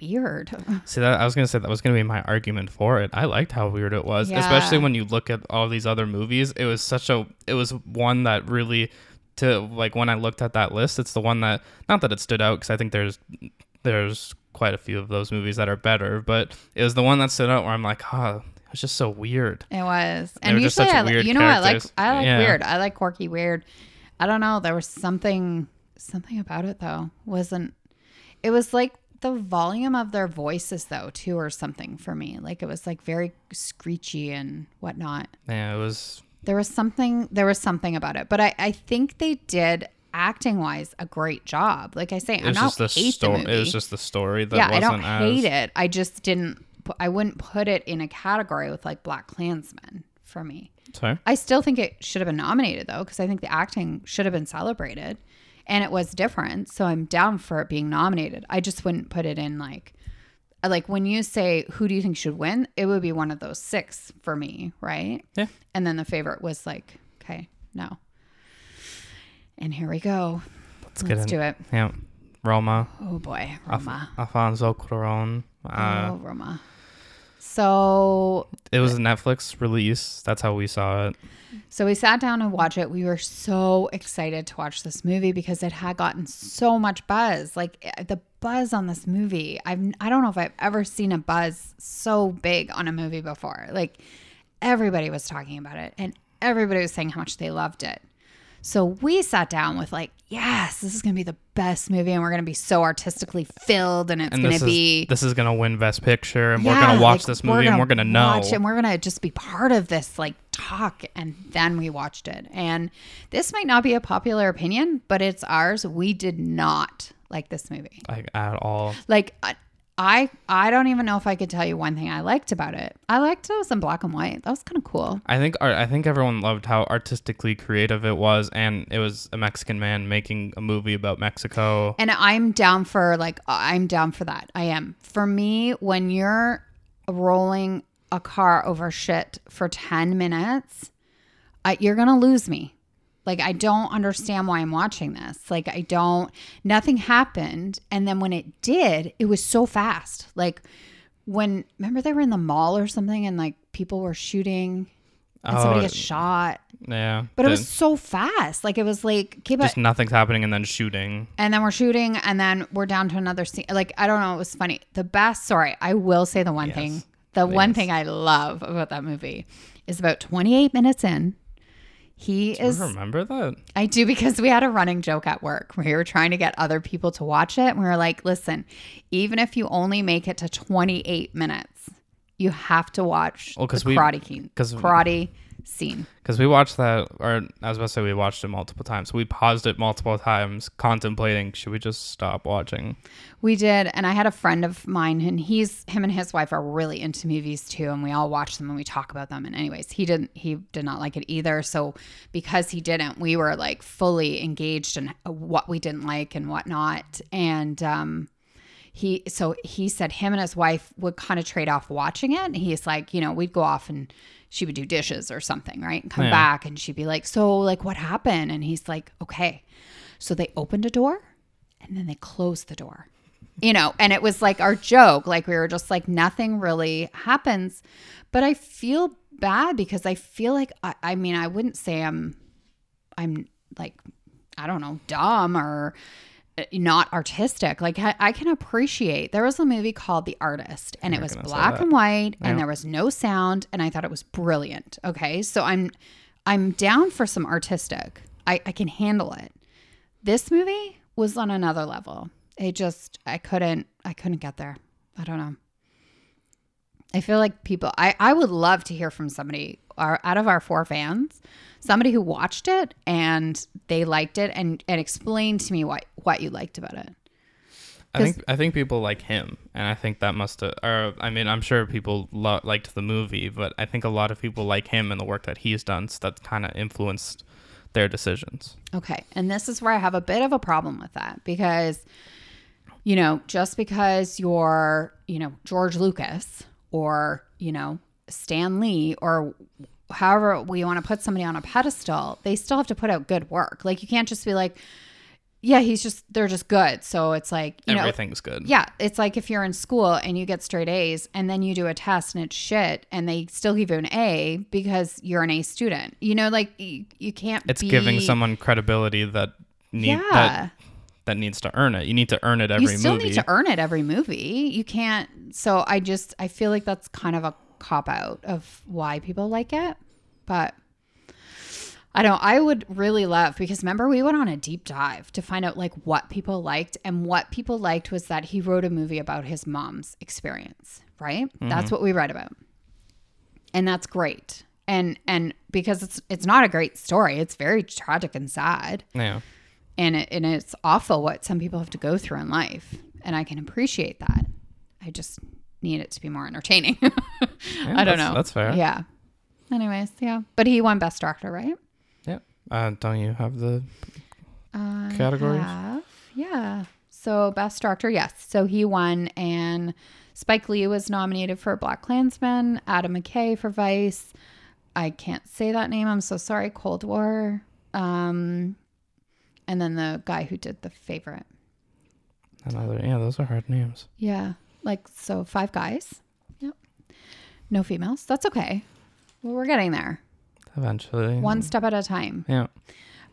weird. See that I was gonna say that was gonna be my argument for it. I liked how weird it was, especially when you look at all these other movies. It was such a it was one that really to like when I looked at that list, it's the one that not that it stood out because I think there's there's quite a few of those movies that are better, but it was the one that stood out where I'm like, oh, it's just so weird. It was, They and usually, I, you know, I like. I like Yeah. weird. I like quirky weird. I don't know. There was something something about it though. Wasn't it was like the volume of their voices though too, or something for me. Like it was like very screechy and whatnot. Yeah, it was There was something. There was something about it, but I I think they did acting wise a great job. Like I say, I'm not just the hate story. the movie It was just the story that yeah, I don't as hate it. I just didn't. I wouldn't put it in a category with like BlacKkKlansman for me. Sorry. I still think it should have been nominated though, because I think the acting should have been celebrated, and it was different. So I'm down for it being nominated. I just wouldn't put it in like, like when you say who do you think should win, it would be one of those six for me, right? Yeah. And then the favorite was like, okay, no. And here we go. Let's, Let's do it. Yeah. Roma. Oh boy, Af- Roma. Alfonso Cuarón. Uh, oh, Roma. So It was a Netflix release. That's how we saw it. So we sat down and watched it. We were so excited to watch this movie because it had gotten so much buzz. Like eh, the buzz on this movie, I've I don't know if I've ever seen a buzz so big on a movie before. Like everybody was talking about it and everybody was saying how much they loved it. So we sat down with like, yes, this is going to be the best movie and we're going to be so artistically filled and it's going to be is this is gonna win Best Picture, and we're gonna watch like, this movie, and we're gonna know. watch it, and we're gonna just be part of this like talk. And then we watched it, and this might not be a popular opinion, but it's ours. We did not like this movie. like at all. Like uh, I- I don't even know if I could tell you one thing I liked about it. I liked it was in black and white. That was kind of cool. I think art, I think everyone loved how artistically creative it was, and it was a Mexican man making a movie about Mexico. And I'm down for like uh, I'm down for that. I am. For me, when you're rolling a car over shit for 10 minutes, I, you're going to lose me. Like I don't understand why I'm watching this. Like I don't nothing happened and then when it did, it was so fast. Like when remember they were in the mall or something and like people were shooting and somebody Oh, gets shot. Yeah, But it was so fast. Like it was like just nothing's happening and then shooting. and then we're shooting and then we're down to another scene like i don't know it was funny the best sorry i will say the one Yes, thing the one thing i love about that movie is about 28 minutes in he is You remember that? i do because we had a running joke at work where we were trying to get other people to watch it and we were like listen even if you only make it to 28 minutes you have to watch Well, the 'cause we- karate king karate scene Because we watched that, or I was about to say we watched it multiple times. We paused it multiple times, contemplating should we just stop watching? We did, and I had a friend of mine, and he's him and his wife are really into movies too, and we all watch them and we talk about them. And anyways, he didn't he did not like it either. So because he didn't, we were like fully engaged in what we didn't like and whatnot. And um, he so he said him and his wife would kind of trade off watching it. And he's like, you know, we'd go off and she would do dishes or something, right? And come Yeah. back and she'd be like, So like what happened? And he's like, Okay. So they opened a door and then they closed the door. You know, and it was like our joke. Like we were just like nothing really happens. But I feel bad because I feel like I, I mean, I wouldn't say I'm I'm like I don't know, dumb or not artistic. Like I, I can appreciate. There was a movie called The Artist, and it was black and white, Yeah. and there was no sound, and I thought it was brilliant. Okay, so I'm I'm down for some artistic. I, I can handle it. This movie was on another level. It just I couldn't I couldn't get there. I don't know. I feel like people I, I would love to hear from somebody our, out of our four fans, somebody who watched it and they liked it and, and explained to me what, what you liked about it. I think I think people like him, and I think that must have. Or I mean, I'm sure people lo- liked the movie, but I think a lot of people like him and the work that he's done. So that kind of influenced their decisions. Okay. And this is where I have a bit of a problem with that because, you know, just because you're, you know, George Lucas or, you know, Stan Lee or however we want to put somebody on a pedestal, they still have to put out good work. Like you can't just be like, yeah, he's just, they're just good. So it's like, you know, Everything's good. yeah, it's like if you're in school and you get straight A's and then you do a test and it's shit and they still give you an A because you're an A student. You know, like you, you can't It's be, giving someone credibility that need Yeah. that that needs to earn it. You need to earn it every movie. you still movie. need to earn it every movie. You can't. So I just I feel like that's kind of a cop out of why people like it, but I don't. I would really love because remember we went on a deep dive to find out like what people liked, and what people liked was that he wrote a movie about his mom's experience. Right. Mm-hmm. That's what we read about, and that's great. And and because it's it's not a great story, it's very tragic and sad yeah. and it, and it's awful what some people have to go through in life and i can appreciate that i just need it to be more entertaining i don't know that's fair. yeah anyways yeah but he won best actor right Yeah. Uh, don't you have the I Categories? have, yeah so best director yes so he won and spike lee was nominated for BlacKkKlansman adam mckay for vice i can't say that name i'm so sorry cold war um and then the guy who did the favorite another? Yeah, those are hard names. Yeah. Like, so five guys. Yep. No females. That's okay. Well, we're getting there. Eventually. One step at a time. Yeah.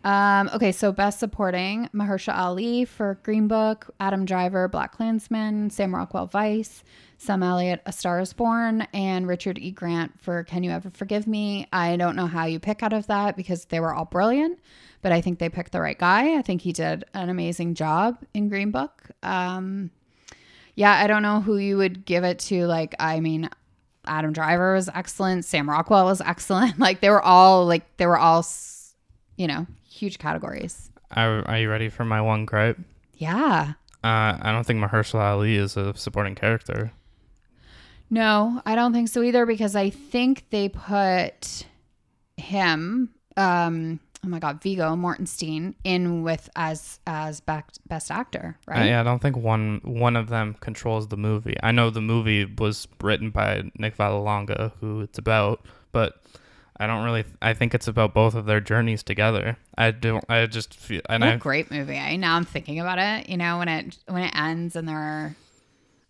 Um, okay, so best supporting Mahershala Ali for Green Book, Adam Driver, BlacKkKlansman, Sam Rockwell Vice, Sam Elliott, A Star is Born, and Richard E. Grant for Can You Ever Forgive Me? I don't know how you pick out of that because they were all brilliant, but I think they picked the right guy. I think he did an amazing job in Green Book. Um, yeah, I don't know who you would give it to. Like, I mean, Adam Driver was excellent. Sam Rockwell was excellent. Like, they were all like they were all, you know, huge categories. Are, are you ready for my one gripe? Yeah. Uh, I don't think Mahershala Ali is a supporting character. No, I don't think so either because I think they put him, um, oh my god, Viggo Mortenstein in with as as best best actor, Uh, right? yeah, I don't think one one of them controls the movie. I know the movie was written by Nick Vallelonga, who it's about, but I don't really. I think it's about both of their journeys together. I don't. I just feel, and What a I great movie. Eh? Now I'm thinking about it. You know, when it when it ends and there are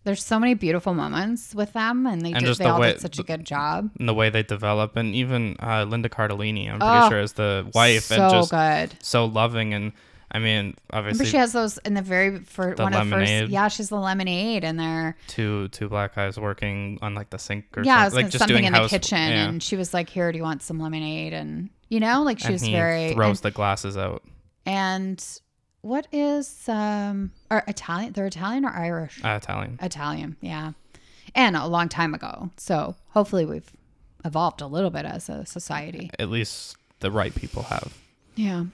there's so many beautiful moments with them, and they And did just they the all way- did such a good job. and the way they develop, and even uh, Linda Cardellini, I'm pretty Oh, sure is the wife, so and just good. so loving. And I mean, obviously, she has those in the very The one of first. Yeah, she's the lemonade, and they're two two black guys working on like the sink or yeah, something, like just something doing in the kitchen, yeah. and she was like, "Here, do you want some lemonade?" And you know, like she and was very throws and, the glasses out. and what is um or Italian? They're Italian or Irish? Uh, Italian. Italian, yeah, and a long time ago. So hopefully we've evolved a little bit as a society. At least the right people have. Yeah.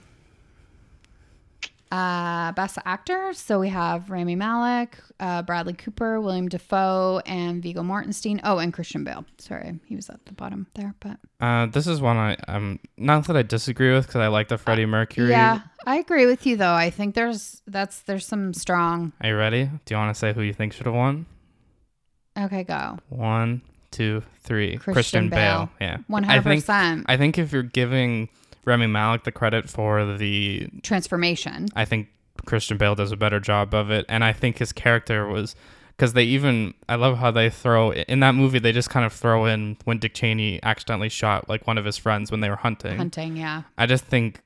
Uh, best actor. So we have Rami Malek, uh, Bradley Cooper, William Dafoe, and Viggo Mortenstein. Oh, and Christian Bale. Sorry, he was at the bottom there, but Uh, this is one I um not that I disagree with because I like the Freddie Mercury. yeah, I agree with you though. I think there's that's there's some strong. Are you ready? Do you want to say who you think should have won? Okay, go One, two, three. Christian Christian, Bale. Bale. Yeah. I hundred think percent I think if you're giving Rami Malek the credit for the, transformation. I think Christian Bale does a better job of it, and I think his character was. Because they even, I love how they throw in that movie. They just kind of throw in when Dick Cheney accidentally shot like one of his friends when they were hunting. Hunting, yeah, I just think,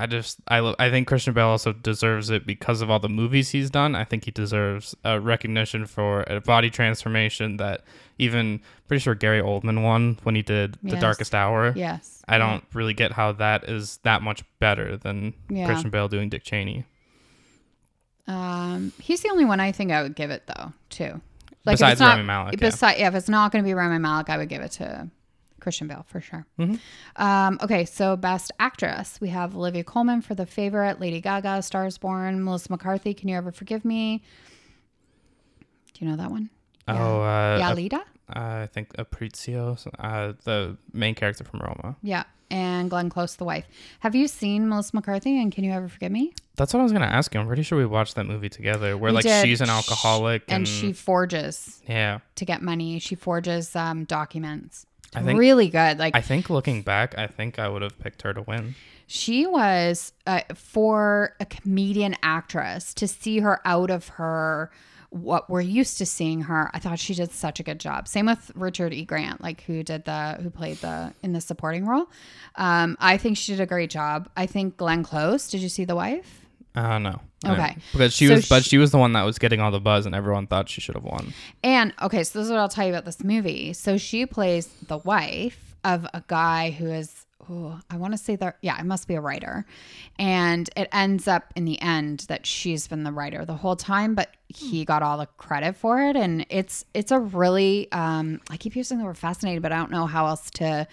I just I lo- I think Christian Bale also deserves it because of all the movies he's done. I think he deserves a recognition for a body transformation that even pretty sure Gary Oldman won when he did The Darkest Hour. yes. I don't really get how that is that much better than Yeah. Christian Bale doing Dick Cheney. Um, he's the only one I think I would give it though, too. Like Besides it's not, Rami Malek, yeah. Yeah. if it's not going to be Rami Malek, I would give it to Christian Bale for sure. Mhm. Um, okay, so best actress, we have Olivia Colman for The Favorite, Lady Gaga, Stars Born, Melissa McCarthy, Can You Ever Forgive Me? Do you know that one? Oh, uh, yeah, uh, I think Aprizio, uh, the main character from Roma. Yeah, and Glenn Close, the wife. Have you seen Melissa McCarthy and Can You Ever Forgive Me? That's what I was gonna ask you. I'm pretty sure we watched that movie together, where We like did. she's an alcoholic and and, she forges yeah. to get money. She forges um, documents. I think really good. Like I think looking back, I think I would have picked her to win. She was uh, for a comedian actress to see her out of her what we're used to seeing her. I thought she did such a good job. Same with Richard E. Grant, like who did the who played the in the supporting role. Um, I think she did a great job. I think Glenn Close. Did you see The Wife? Uh no. I Okay. didn't. Because she So was, but she- she was the one that was getting all the buzz, and everyone thought she should have won. And okay, so this is what I'll tell you about this movie. So she plays the wife of a guy who is, oh, I want to say that, yeah, it must be a writer. And it ends up in the end that she's been the writer the whole time, but he got all the credit for it. And it's, it's a really, um, I keep using the word fascinating, but I don't know how else to,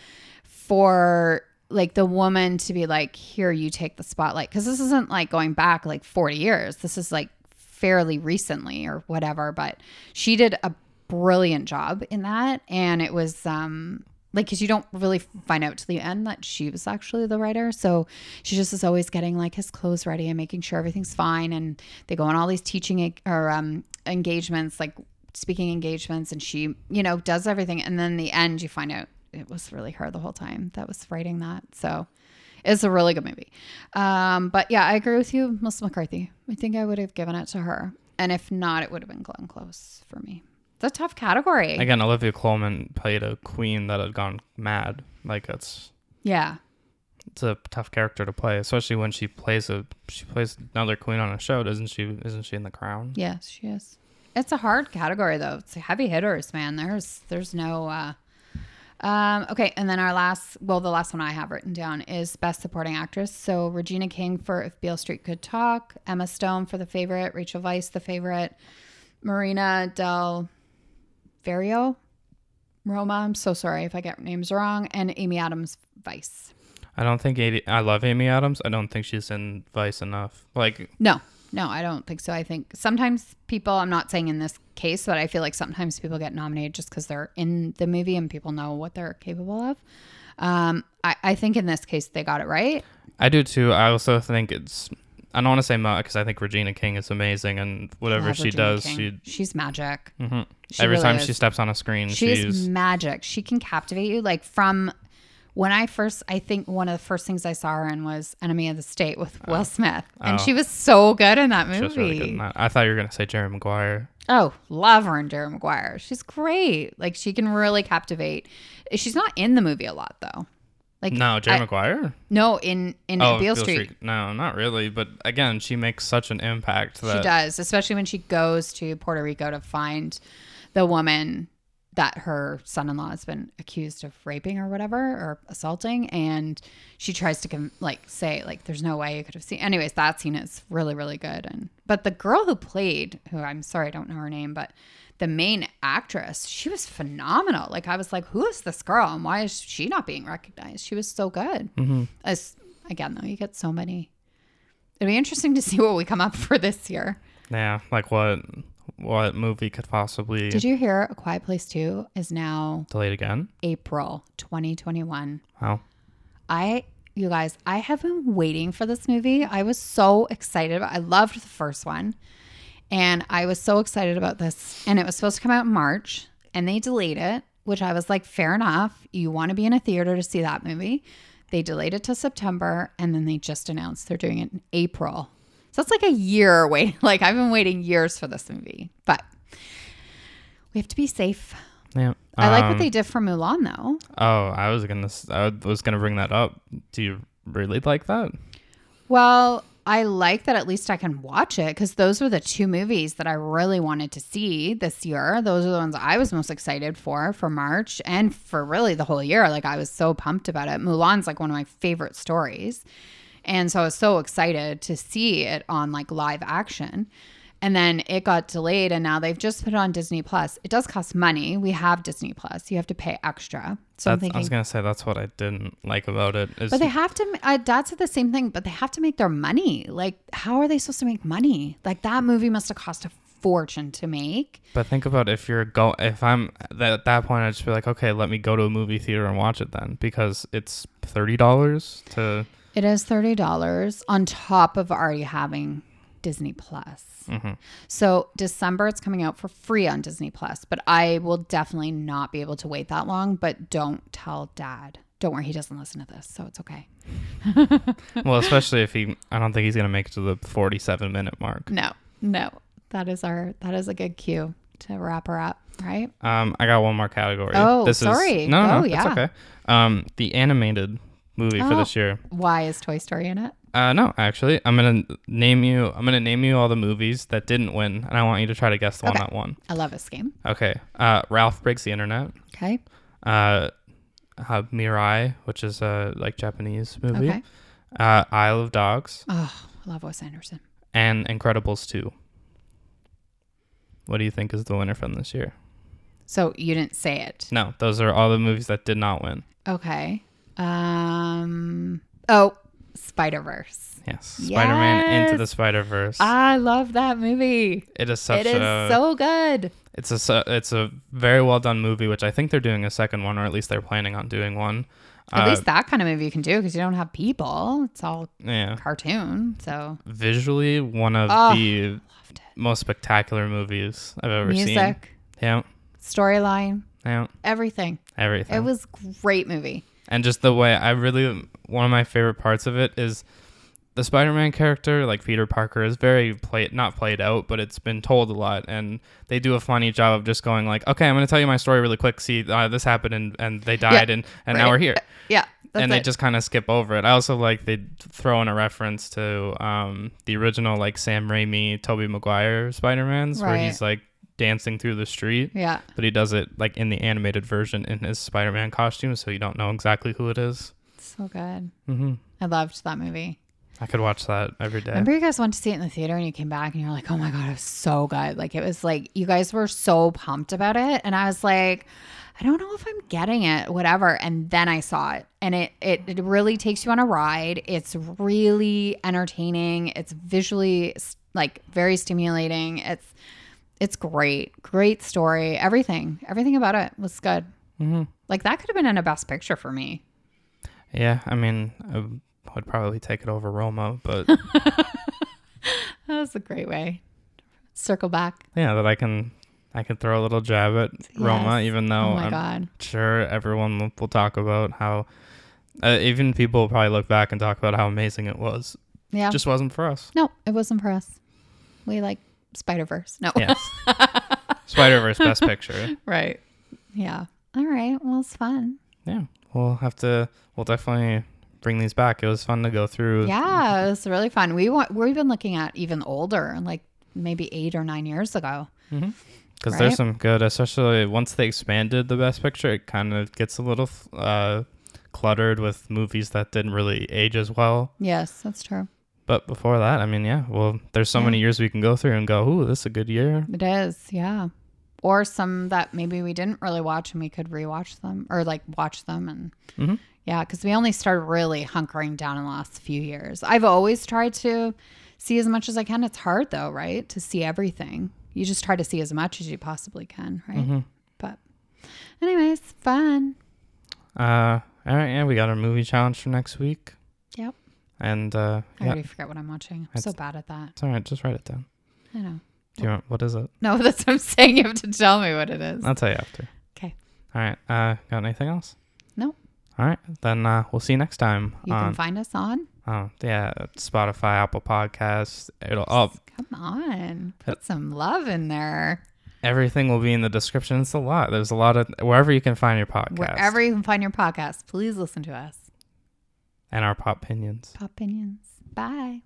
for like the woman to be like, here, you take the spotlight. Cause this isn't like going back like 40 years. This is like fairly recently or whatever, but she did a brilliant job in that. And it was, um, like, because you don't really find out to the end that she was actually the writer. So she just is always getting like his clothes ready and making sure everything's fine. And they go on all these teaching or um, engagements, like speaking engagements, and she, you know, does everything. And then the end, you find out it was really her the whole time that was writing that. So it's a really good movie. Um, but yeah, I agree with you, Melissa McCarthy. I think I would have given it to her. And if not, it would have been Glenn Close for me. It's a tough category. Again, Olivia Colman played a queen that had gone mad. Like it's yeah. it's a tough character to play, especially when she plays a she plays another queen on a show, doesn't she? Isn't she in The Crown? Yes, she is. It's a hard category though. It's heavy hitters, man. There's there's no uh um okay, and then our last well the last one I have written down is best supporting actress. So Regina King for If Beale Street Could Talk, Emma Stone for The Favorite, Rachel Weisz The Favorite, Marina Del Vario, Roma, I'm so sorry if I get names wrong, and Amy Adams Vice. I don't think Amy, I love Amy Adams. I don't think she's in Vice enough. Like No, no, I don't think so. I think sometimes people, I'm not saying in this case, but I feel like sometimes people get nominated just because they're in the movie and people know what they're capable of. Um, I, I think in this case they got it right. I do too. I also think it's. I don't want to say much because I think Regina King is amazing and whatever she Regina does, King. she she's magic. mhm. She every really time is. she steps on a screen, She's she's magic. She can captivate you. Like from when I first, I think one of the first things I saw her in was Enemy of the State with oh. Will Smith, and Oh. she was so good in that movie. she was really good. In that. I thought you were gonna say Jerry Maguire. Oh, love her and Jerry Maguire. She's great. Like she can really captivate. She's not in the movie a lot though. Like No, Jerry I- Maguire. No, in in Oh, Beale Beale Street. No, not really. But again, she makes such an impact She does, especially when she goes to Puerto Rico to find the woman that her son-in-law has been accused of raping or whatever or assaulting and she tries to com- like say like there's no way you could have seen anyways that scene is really really good and but the girl who played who I'm sorry I don't know her name but the main actress she was phenomenal. Like I was like who is this girl and why is she not being recognized? She was so good. Mm-hmm. As again though you get so many. It'd be interesting to see what we come up for this year. Yeah, like what what movie could possibly Did you hear A Quiet Place 2 is now delayed again? April 2021? Wow. I, you guys, I have been waiting for this movie. I was so excited. I loved the first one. And I was so excited about this. And it was supposed to come out in March and they delayed it, which I was like, fair enough. You want to be in a theater to see that movie. They delayed it to September and then they just announced they're doing it in April. So it's like a year waiting. Like I've been waiting years for this movie, but we have to be safe. Yeah. I like Um, what they did for Mulan though. Oh, I was gonna I was gonna bring that up. Do you really like that? Well, I like that at least I can watch it because those were the two movies that I really wanted to see this year. Those are the ones I was most excited for for March and for really the whole year. Like I was so pumped about it. Mulan's like one of my favorite stories. And so I was so excited to see it on like live action. And then it got delayed and now they've just put it on Disney Plus. It does cost money. We have Disney Plus. You have to pay extra. So I'm That's, I was gonna say that's what I didn't like about it. Is but they have to. Uh, Dad said the same thing. But they have to make their money. Like, how are they supposed to make money? Like that movie must have cost a fortune to make. But think about if you're go if I'm that, at that point I'd just be like, okay, let me go to a movie theater and watch it then because it's thirty dollars to It is thirty dollars on top of already having Disney Plus. So December it's coming out for free on Disney Plus. But I will definitely not be able to wait that long. But don't tell Dad. Don't worry, he doesn't listen to this, so it's okay. well, especially if he I don't think he's gonna make it to the forty seven minute mark. No, no, that is our that is a good cue to wrap her up, right? Um, I got one more category. Oh, is sorry. no, no, Go, it's yeah. okay. Um, the animated movie for Oh. this year. Why is Toy Story in it? Uh, no, actually, I'm gonna name you. I'm gonna name you all the movies that didn't win, and I want you to try to guess the one that won. I love this game. Okay. Uh, Ralph breaks the internet. Okay. Uh, uh Mirai, which is a like Japanese movie. Okay. Uh, Isle of Dogs Oh, I love Wes Anderson. and Incredibles 2. What do you think is the winner from this year? So you didn't say it. No, those are all the movies that did not win. Okay. Um. Oh, Spider Verse. Yes, Spider-Man Into the Spider-Verse. I love that movie. it is such It is a so good. it's a it's a very well done movie, which I think they're doing a second one, or at least they're planning on doing one. At Uh, least that kind of movie you can do because you don't have people. It's all yeah, cartoon. So visually one of Oh, the most spectacular movies I've ever seen. Music, Yeah, storyline, yeah, everything. everything. It was great movie. And just the way I really one of my favorite parts of it is the Spider-Man character, like Peter Parker, is very played not played out, but it's been told a lot, and they do a funny job of just going like, okay, I'm going to tell you my story really quick. See, uh, this happened, and and they died, and and now we're here, Yeah. That's and they it. just kind of skip over it. I also like they throw in a reference to um the original like Sam Raimi, Tobey Maguire Spider-Mans, where he's like dancing through the street yeah. but he does it like in the animated version in his Spider-Man costume, so you don't know exactly who it is. So good. Mm-hmm. I loved that movie. I could watch that every day. Remember you guys went to see it in the theater and you came back and you're like, oh my God, it was so good. Like it was like you guys were so pumped about it. And I was like, I don't know if I'm getting it, whatever. And then I saw it and it it, it really takes you on a ride. It's really entertaining. It's visually like very stimulating. It's it's great, great story. Everything, everything about it was good. hmm Like that could have been in a best picture for me. Yeah, I mean, I would probably take it over Roma, but That was a great way. Circle back. yeah, that I can I can throw a little jab at Roma, even though oh my I'm god. sure everyone will- talk about how. Uh, even people will probably look back and talk about how amazing it was. Yeah. Just wasn't for us. no, it wasn't for us. We like Spider Verse. No. Yes. Spider Verse Best Picture. right. Yeah. All right. Well, it's fun. Yeah, we'll have to. We'll definitely bring these back. It was fun to go through. Yeah, it was really fun. We want we've been looking at even older, like maybe eight or nine years ago. because Right? there's some good, especially once they expanded the Best Picture, it kind of gets a little uh, cluttered with movies that didn't really age as well. Yes, that's true. But before that, I mean, yeah, well, there's so Yeah. many years we can go through and go, ooh, this is a good year. It is, yeah. Or some that maybe we didn't really watch and we could rewatch them or like watch them and Mhm. yeah, because we only started really hunkering down in the last few years. I've always tried to see as much as I can. It's hard though, right? To see everything. You just try to see as much as you possibly can, right? Mm-hmm. But anyways, fun. Uh, all right, yeah, we got our movie challenge for next week. And uh, I yeah, already forget what I'm watching. I'm so bad at that. it's all right. Just write it down. I know. Do you want, what is it? No, that's what I'm saying. You have to tell me what it is. I'll tell you after. Okay. All right. Uh, got anything else? No. All right. Then uh, we'll see you next time You on can find us on. oh yeah Spotify, Apple Podcasts. It'll oh Come on. Put some love in there. everything will be in the description. It's a lot. There's a lot of wherever you can find your podcast Wherever you can find your podcast, please listen to us. And our pop opinions. Pop opinions. Bye.